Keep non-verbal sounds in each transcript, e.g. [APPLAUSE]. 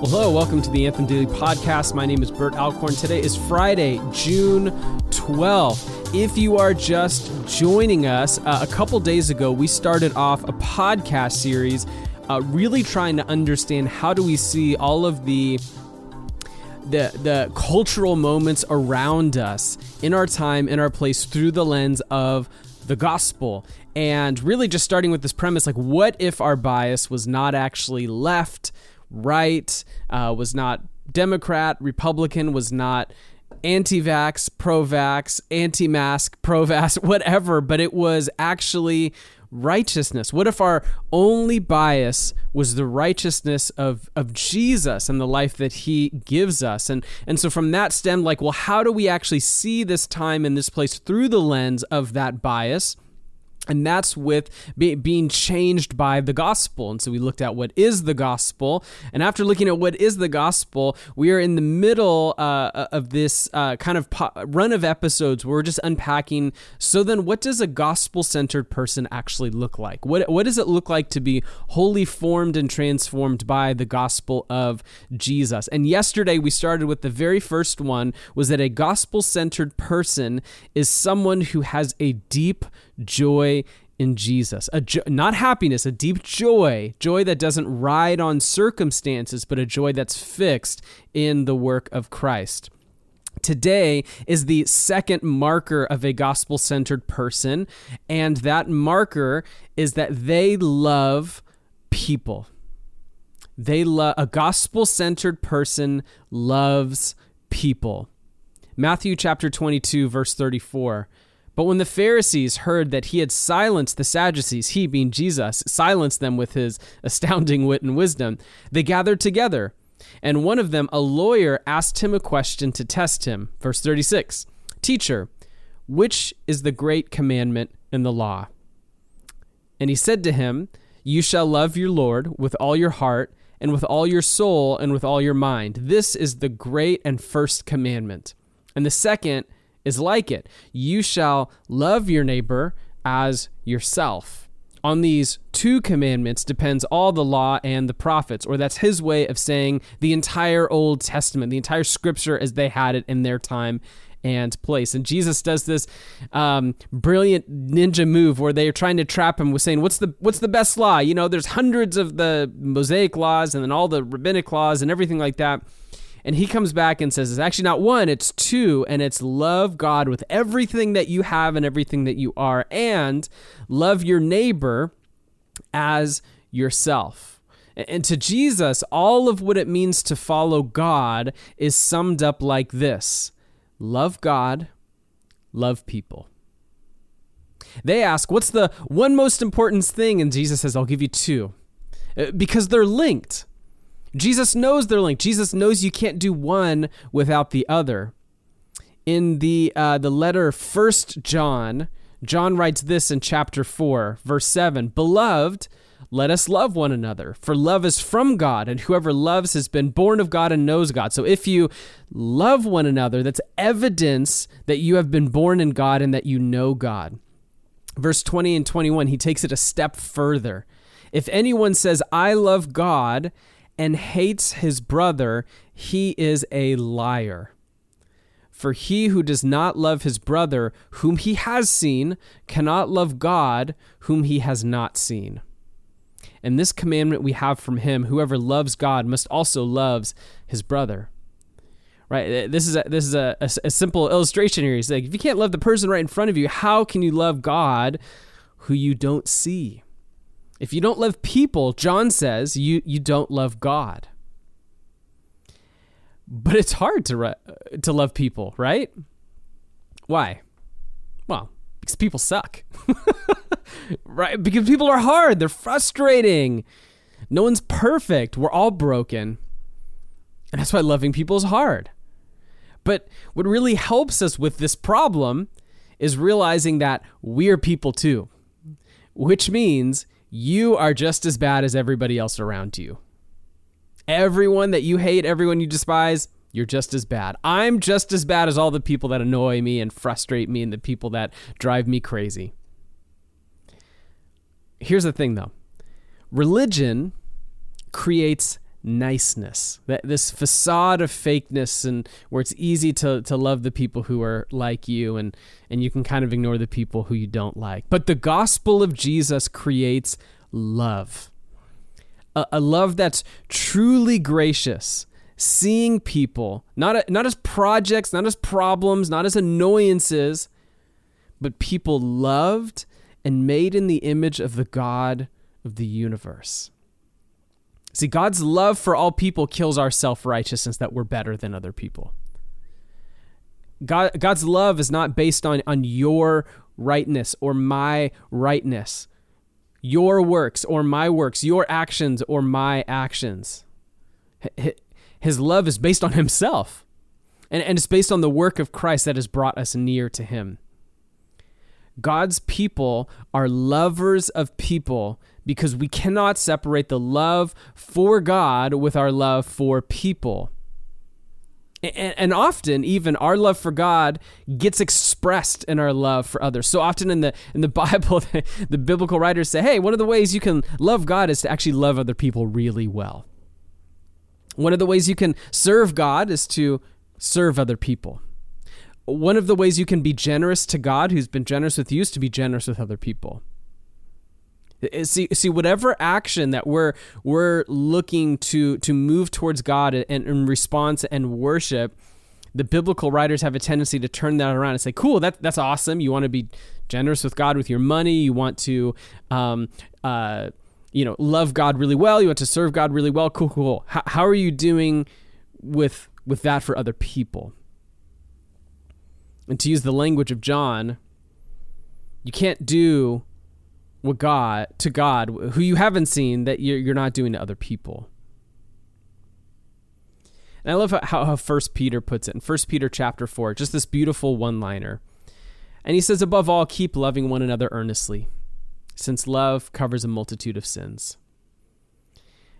Hello, welcome to the Anthem Daily Podcast. My name is Bert Alcorn. Today is Friday, June 12th. If you are just joining us, uh, a couple days ago, we started off a podcast series uh, really trying to understand how do we see all of the the the cultural moments around us in our time in our place through the lens of the gospel and really just starting with this premise like what if our bias was not actually left right, uh, was not Democrat, Republican, was not anti vax, pro vax, anti mask, pro vax, [LAUGHS] whatever, but it was actually righteousness? What if our only bias was the righteousness of, of Jesus and the life that he gives us? And, and so from that stem, like, well, how do we actually see this time in this place through the lens of that bias? And that's with be, being changed by the gospel. And so we looked at what is the gospel. And after looking at what is the gospel, we are in the middle uh, of this uh, kind of po- run of episodes where we're just unpacking. So then, what does a gospel centered person actually look like? What, what does it look like to be wholly formed and transformed by the gospel of Jesus? And yesterday we started with the very first one was that a gospel centered person is someone who has a deep joy in Jesus. A jo- not happiness, a deep joy, joy that doesn't ride on circumstances, but a joy that's fixed in the work of Christ. Today is the second marker of a gospel centered person, and that marker is that they love people. They love a gospel centered person loves people. Matthew chapter 22 verse 34 but when the Pharisees heard that he had silenced the Sadducees, he, being Jesus, silenced them with his [LAUGHS] astounding wit and wisdom, they gathered together. And one of them, a lawyer, asked him a question to test him. Verse 36 Teacher, which is the great commandment in the law? And he said to him, You shall love your Lord with all your heart, and with all your soul, and with all your mind. This is the great and first commandment. And the second is like it. You shall love your neighbor as yourself. On these two commandments depends all the law and the prophets, or that's his way of saying the entire Old Testament, the entire scripture as they had it in their time and place. And Jesus does this um, brilliant ninja move where they are trying to trap him with saying, "What's the what's the best law?" You know, there's hundreds of the Mosaic laws and then all the rabbinic laws and everything like that. And he comes back and says, it's actually not one, it's two, and it's love God with everything that you have and everything that you are, and love your neighbor as yourself. And to Jesus, all of what it means to follow God is summed up like this love God, love people. They ask, What's the one most important thing? And Jesus says, I'll give you two. Uh, because they're linked. Jesus knows they're linked. Jesus knows you can't do one without the other. In the uh, the letter First John, John writes this in chapter four, verse seven: "Beloved, let us love one another, for love is from God, and whoever loves has been born of God and knows God." So if you love one another, that's evidence that you have been born in God and that you know God. Verse 20 and 21, he takes it a step further. If anyone says, I love God and hates his brother, he is a liar. For he who does not love his brother, whom he has seen, cannot love God, whom he has not seen. And this commandment we have from him whoever loves God must also loves his brother. Right? Uh, this is a, this is a, a, a simple illustration here. He's like, if you can't love the person right in front of you, how can you love God who you don't see? If you don't love people, John says, you, you don't love God. But it's hard to, re- to love people, right? Why? Well, because people suck. [LAUGHS] right? Because people are hard, they're frustrating. No one's perfect. We're all broken. And that's why loving people is hard. But what really helps us with this problem is realizing that we're people too, which means you are just as bad as everybody else around you. Everyone that you hate, everyone you despise, you're just as bad. I'm just as bad as all the people that annoy me and frustrate me and the people that drive me crazy. Here's the thing though religion creates niceness, that this facade of fakeness, and where it's easy to to love the people who are like you, and and you can kind of ignore the people who you don't like. But the gospel of Jesus creates love, a, a love that's truly gracious. Seeing people not not as projects, not as problems, not as annoyances, but people loved and made in the image of the God of the universe. See, God's love for all people kills our self righteousness that we're better than other people. God, God's love is not based on, on your rightness or my rightness, your works or my works, your actions or my actions. His love is based on Himself, and, and it's based on the work of Christ that has brought us near to Him. God's people are lovers of people because we cannot separate the love for God with our love for people. And, often, even our love for God gets expressed in our love for others. So often in the in the [LAUGHS] Bible, the, the biblical writers say, "Hey, one of the ways you can love God is to actually love other people really well." One of the ways you can serve God is to serve other people. One of the ways you can be generous to God, who's been generous with you, is to be generous with other people. See, see, whatever action that we're we're looking to to move towards God and in response and worship, the biblical writers have a tendency to turn that around and say, "Cool, that that's awesome. You want to be generous with God with your money. You want to, um, uh, you know, love God really well. You want to serve God really well. Cool, cool. How, how are you doing with with that for other people?" And to use the language of John, you can't do with God to God who you haven't seen that you're, you're not doing to other people. And I love how, how First Peter puts it in First Peter chapter four, just this beautiful one-liner. And he says, above all, keep loving one another earnestly, since love covers a multitude of sins.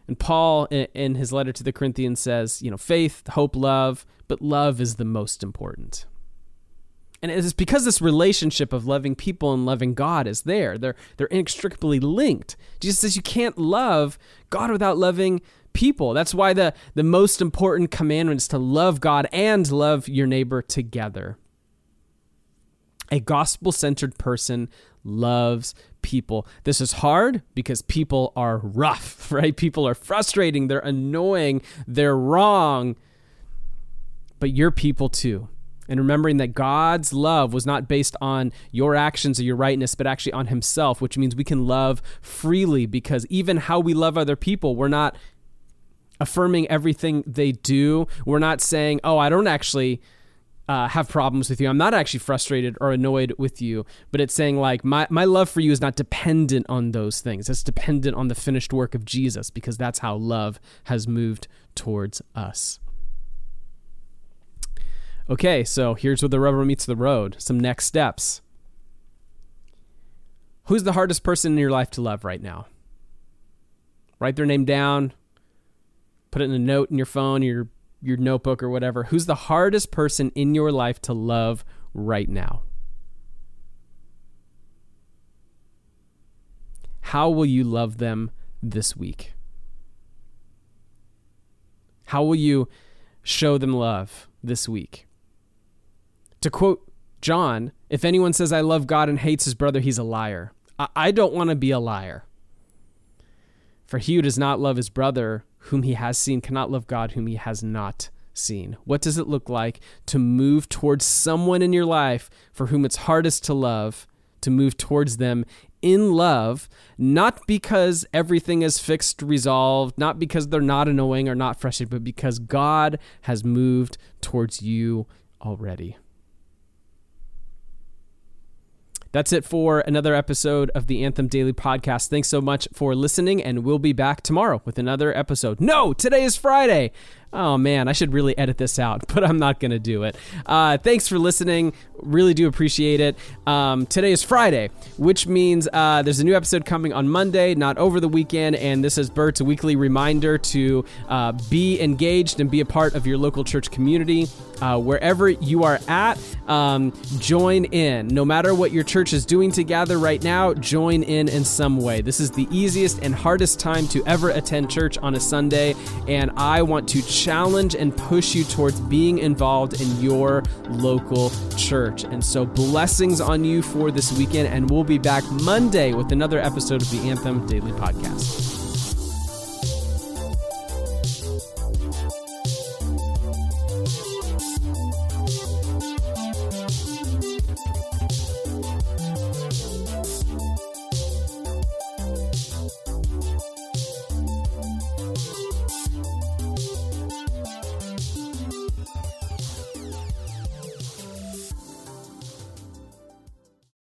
And Paul, in his letter to the Corinthians, says, you know, faith, hope, love, but love is the most important and it's because this relationship of loving people and loving God is there. They're they're inextricably linked. Jesus says you can't love God without loving people. That's why the the most important commandment is to love God and love your neighbor together. A gospel-centered person loves people. This is hard because people are rough, [LAUGHS] right? People are frustrating, they're annoying, they're wrong. But you're people too and remembering that God's love was not based on your actions or your rightness, but actually on Himself, which means we can love freely because even how we love other people, we're not affirming everything they do. We're not saying, oh, I don't actually. Uh, have problems with you. I'm not actually frustrated or annoyed with you, but it's saying like my, my love for you is not dependent on those things. It's dependent on the finished work of Jesus because that's how love has moved towards us. Okay, so here's where the rubber meets the road. Some next steps. Who's the hardest person in your life to love right now? Write their name down. Put it in a note in your phone, your your notebook or whatever. Who's the hardest person in your life to love right now? How will you love them this week? How will you show them love this week? To quote John, if anyone says, I love God and hates his brother, he's a liar. I, I don't want to be a liar. For he who does not love his brother whom he has seen cannot love God whom he has not seen. What does it look like to move towards someone in your life for whom it's hardest to love, to move towards them in love, not because everything is fixed, resolved, not because they're not annoying or not frustrated, but because God has moved towards you already. That's it for another episode of the Anthem Daily Podcast. Thanks so much for listening, and we'll be back tomorrow with another episode. No, today is Friday. Oh man, I should really edit this out, [LAUGHS] but I'm not to do it. Uh, thanks for listening. Really do appreciate it. Um, today is Friday, which means uh, there's a new episode coming on Monday, not over the weekend. And this is Bert's weekly reminder to uh, be engaged and be a part of your local church community. Uh, wherever you are at, um, join in. No matter what your church is doing to gather right now, join in in some way. This is the easiest and hardest time to ever attend church on a Sunday, and I want to challenge and push you towards being involved in your local church. And so, blessings on you for this weekend, and we'll be back Monday with another episode of the Anthem Daily Podcast.